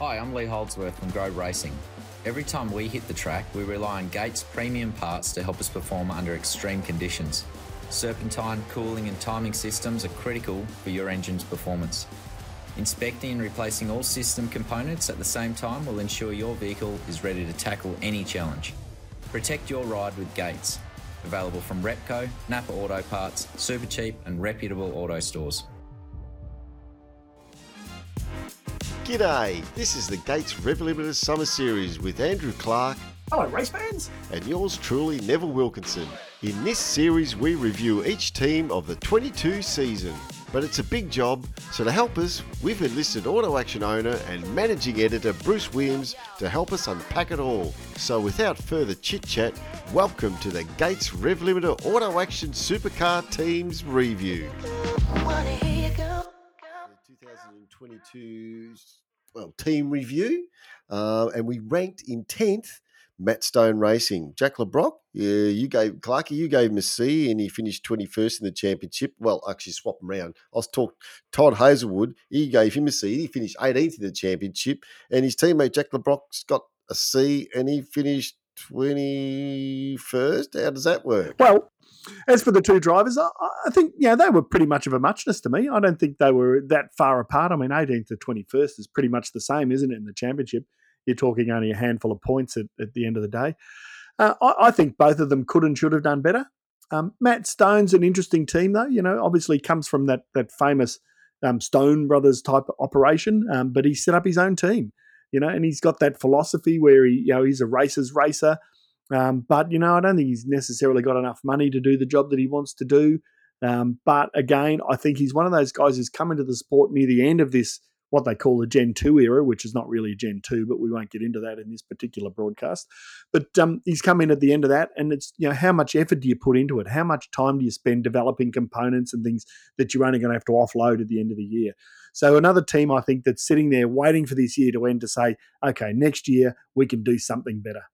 Hi, I'm Lee Holdsworth from Grove Racing. Every time we hit the track, we rely on Gates premium parts to help us perform under extreme conditions. Serpentine, cooling, and timing systems are critical for your engine's performance. Inspecting and replacing all system components at the same time will ensure your vehicle is ready to tackle any challenge. Protect your ride with Gates. Available from Repco, Napa Auto Parts, Supercheap, and reputable auto stores. G'day, this is the Gates Rev Limited Summer Series with Andrew Clark Hello, race fans. and yours truly, Neville Wilkinson. In this series, we review each team of the 22 season. But it's a big job, so to help us, we've enlisted Auto Action owner and managing editor Bruce Williams to help us unpack it all. So without further chit chat, welcome to the Gates Rev Limited Auto Action Supercar Teams Review. The 2022 well team review, uh, and we ranked in tenth. Matt Stone Racing, Jack Le Brocq. Yeah, you gave Clarky. You gave him a C, and he finished twenty first in the championship. Well, actually, swap them around. I was talk Todd Hazelwood. He gave him a C. He finished eighteenth in the championship, and his teammate Jack Le Brocq's got a C, and he finished twenty first. How does that work? Well, as for the two drivers, I, I think yeah they were pretty much of a muchness to me. I don't think they were that far apart. I mean, 18th to 21st is pretty much the same, isn't it? In the championship, you're talking only a handful of points at, at the end of the day. Uh, I, I think both of them could and should have done better. Um, Matt Stone's an interesting team, though. You know, obviously comes from that that famous um, Stone Brothers type operation, um, but he set up his own team. You know, and he's got that philosophy where he, you know, he's a racer's racer. Um, but you know, I don't think he's necessarily got enough money to do the job that he wants to do. Um, but again, I think he's one of those guys who's come into the sport near the end of this what they call the Gen two era, which is not really a Gen two, but we won't get into that in this particular broadcast. But um, he's come in at the end of that, and it's you know how much effort do you put into it? How much time do you spend developing components and things that you're only going to have to offload at the end of the year? So another team I think that's sitting there waiting for this year to end to say, okay, next year we can do something better.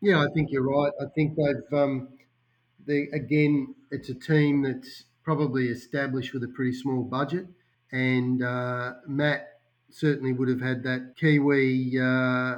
Yeah, I think you're right. I think they've, um, they again, it's a team that's probably established with a pretty small budget, and uh, Matt certainly would have had that Kiwi, uh,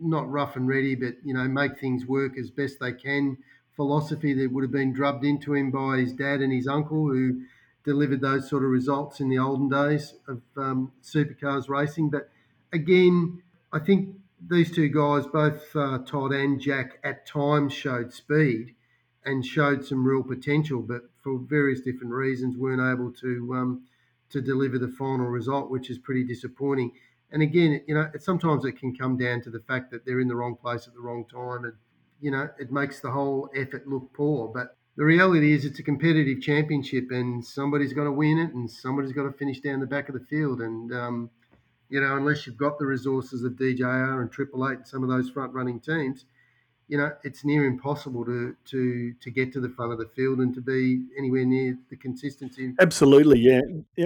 not rough and ready, but you know, make things work as best they can. Philosophy that would have been drubbed into him by his dad and his uncle, who delivered those sort of results in the olden days of um, supercars racing. But again, I think these two guys, both uh, Todd and Jack, at times showed speed and showed some real potential, but for various different reasons weren't able to um, to deliver the final result, which is pretty disappointing. And again, you know, sometimes it can come down to the fact that they're in the wrong place at the wrong time, and you know, it makes the whole effort look poor. But the reality is, it's a competitive championship, and somebody's got to win it, and somebody's got to finish down the back of the field, and um, you know, unless you've got the resources of DJR and Triple Eight and some of those front running teams, you know, it's near impossible to to to get to the front of the field and to be anywhere near the consistency. Absolutely, yeah.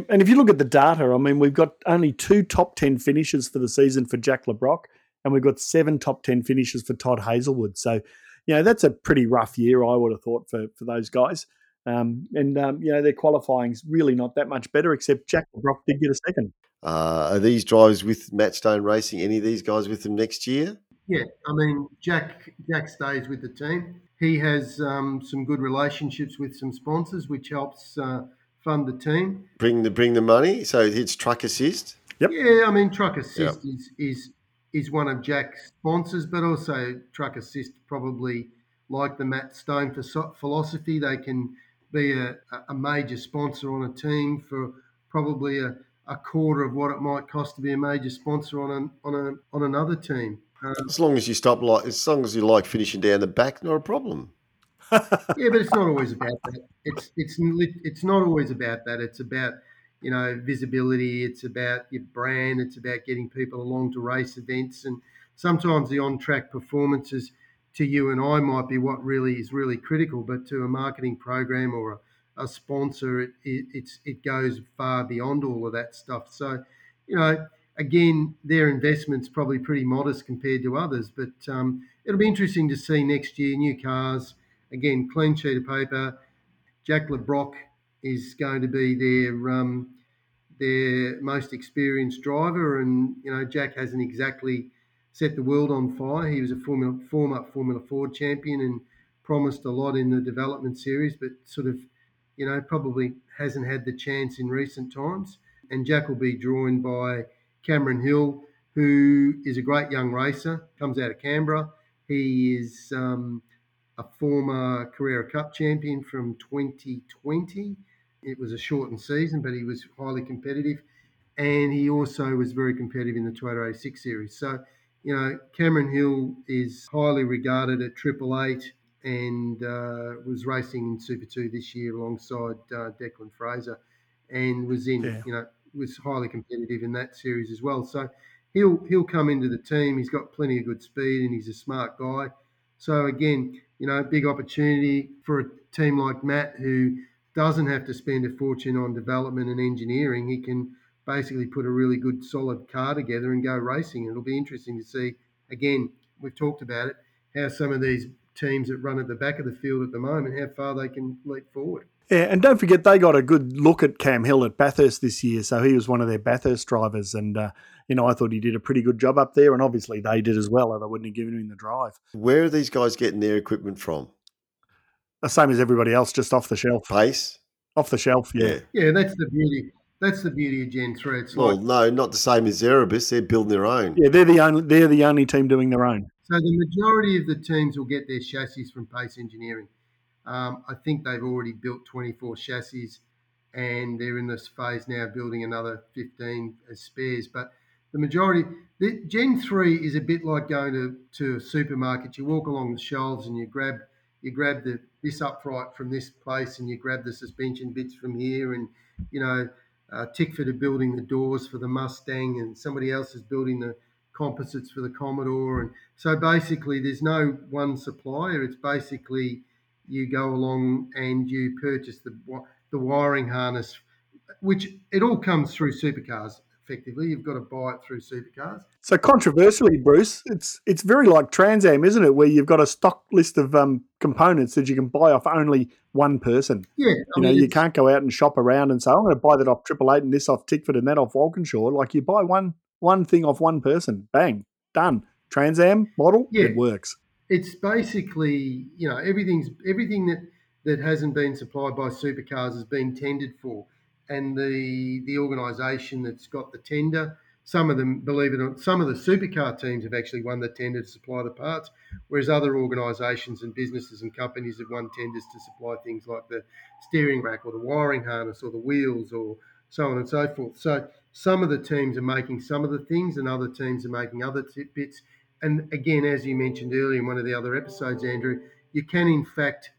And if you look at the data, I mean, we've got only two top ten finishes for the season for Jack Le Brocq, and we've got seven top ten finishes for Todd Hazelwood. So, you know, that's a pretty rough year, I would have thought for for those guys. Um, and um, you know, their qualifying's really not that much better, except Jack Le Brocq did get a second. Uh, are these drivers with Matt Stone Racing? Any of these guys with them next year? Yeah, I mean, Jack Jack stays with the team. He has um, some good relationships with some sponsors, which helps uh, fund the team. Bring the bring the money. So it's truck assist. Yep. Yeah, I mean, Truck Assist is is is one of Jack's sponsors, but also Truck Assist probably like the Matt Stone for philosophy. They can be a, a major sponsor on a team for probably a, a quarter of what it might cost to be a major sponsor on an, on a on another team. Um, As long as you stop like, as long as you like finishing down the back, not a problem. yeah, but it's not always about that. It's it's it's not always about that. It's about you know visibility. It's about your brand. It's about getting people along to race events, and sometimes the on track performances to you and I might be what really is really critical. But to a marketing program or a, a sponsor, it, it it goes far beyond all of that stuff. So you know. Again, their investment's probably pretty modest compared to others, but um, it'll be interesting to see next year new cars, again, clean sheet of paper. Jack Le Brocq is going to be their um, their most experienced driver. And, you know, Jack hasn't exactly set the world on fire. He was a Formula, former Formula Ford champion and promised a lot in the development series, but sort of, you know, probably hasn't had the chance in recent times. And Jack will be joined by Cameron Hill, who is a great young racer, comes out of Canberra. He is um, a former Carrera Cup champion from 2020. It was a shortened season, but he was highly competitive. And he also was very competitive in the Toyota 86 series. So, you know, Cameron Hill is highly regarded at Triple Eight and uh, was racing in Super 2 this year alongside uh, Declan Fraser and was in, yeah. you know, was highly competitive in that series as well. So he'll he'll come into the team. He's got plenty of good speed and he's a smart guy. So again, you know, big opportunity for a team like Matt who doesn't have to spend a fortune on development and engineering. He can basically put a really good solid car together and go racing. It'll be interesting to see. Again, we've talked about it, how some of these teams that run at the back of the field at the moment, how far they can leap forward. Yeah, and don't forget they got a good look at Cam Hill at Bathurst this year, so he was one of their Bathurst drivers, and uh, you know I thought he did a pretty good job up there, and obviously they did as well, or they wouldn't have given him the drive. Where are these guys getting their equipment from? The same as everybody else, just off the shelf. Pace, off the shelf. Yeah, yeah, that's the beauty. That's the beauty of Gen Three. It's well, like, no, not the same as Erebus. They're building their own. Yeah, they're the only they're the only team doing their own. So the majority of the teams will get their chassis from Pace Engineering. Um, I think they've already built 24 chassis and they're in this phase now building another 15 as spares. But the majority, the Gen 3 is a bit like going to, to a supermarket. You walk along the shelves and you grab you grab the this upright from this place and you grab the suspension bits from here and you know uh, Tickford are building the doors for the Mustang and somebody else is building the composites for the Commodore and so basically there's no one supplier it's basically you go along and you purchase the the wiring harness, which it all comes through supercars. Effectively, you've got to buy it through supercars. So controversially, Bruce, it's it's very like Trans Am, isn't it? Where you've got a stock list of um, components that you can buy off only one person. Yeah, I you know, you can't go out and shop around and say, "I'm going to buy that off Triple Eight and this off Tickford and that off Walkinshaw." Like you buy one one thing off one person, bang, done. Trans Am model, yeah. it works it's basically you know everything's everything that that hasn't been supplied by supercars has been tendered for, and the the organisation that's got the tender. Some of them, believe it or not, some of the supercar teams have actually won the tender to supply the parts, whereas other organisations and businesses and companies have won tenders to supply things like the steering rack or the wiring harness or the wheels or so on and so forth. So some of the teams are making some of the things, and other teams are making other bits and again, as you mentioned earlier in one of the other episodes, Andrew, you can in fact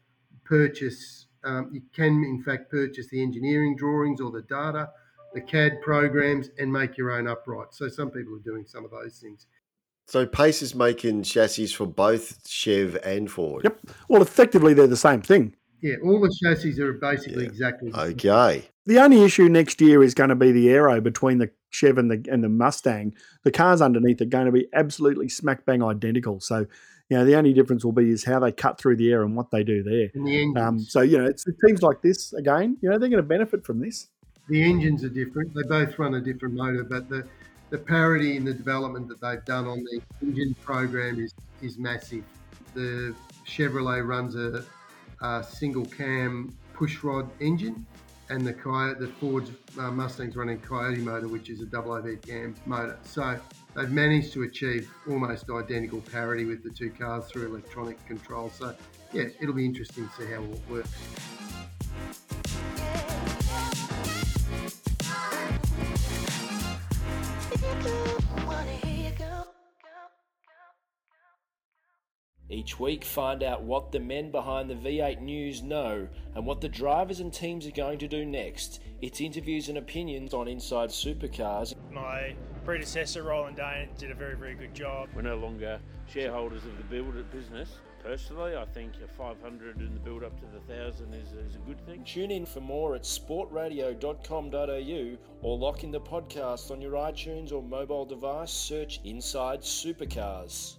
purchase, um, you can in fact purchase the engineering drawings or the data, the CAD programs, and make your own upright. So some people are doing some of those things. So Pace is making chassis for both Chev and Ford. Yep. Well, effectively, they're the same thing. Yeah, all the chassis are basically yeah. exactly the okay. The only issue next year is going to be the aero between the Chev and the and the Mustang. The cars underneath are going to be absolutely smack bang identical. So, you know, the only difference will be is how they cut through the air and what they do there. The um, so, you know, it's teams like this again. You know, they're going to benefit from this. The engines are different. They both run a different motor, but the the parity in the development that they've done on the engine program is is massive. The Chevrolet runs a uh, single cam pushrod engine, and the Coyote, the Ford's uh, Mustang's running Coyote motor, which is a double OV cam motor. So they've managed to achieve almost identical parity with the two cars through electronic control. So yeah, it'll be interesting to see how it works. Each week, find out what the men behind the V8 News know and what the drivers and teams are going to do next. It's interviews and opinions on Inside Supercars. My predecessor, Roland Dane, did a very, very good job. We're no longer shareholders of the build business. Personally, I think a 500 in the build up to the 1,000 is, is a good thing. Tune in for more at sportradio.com.au or lock in the podcast on your iTunes or mobile device. Search Inside Supercars.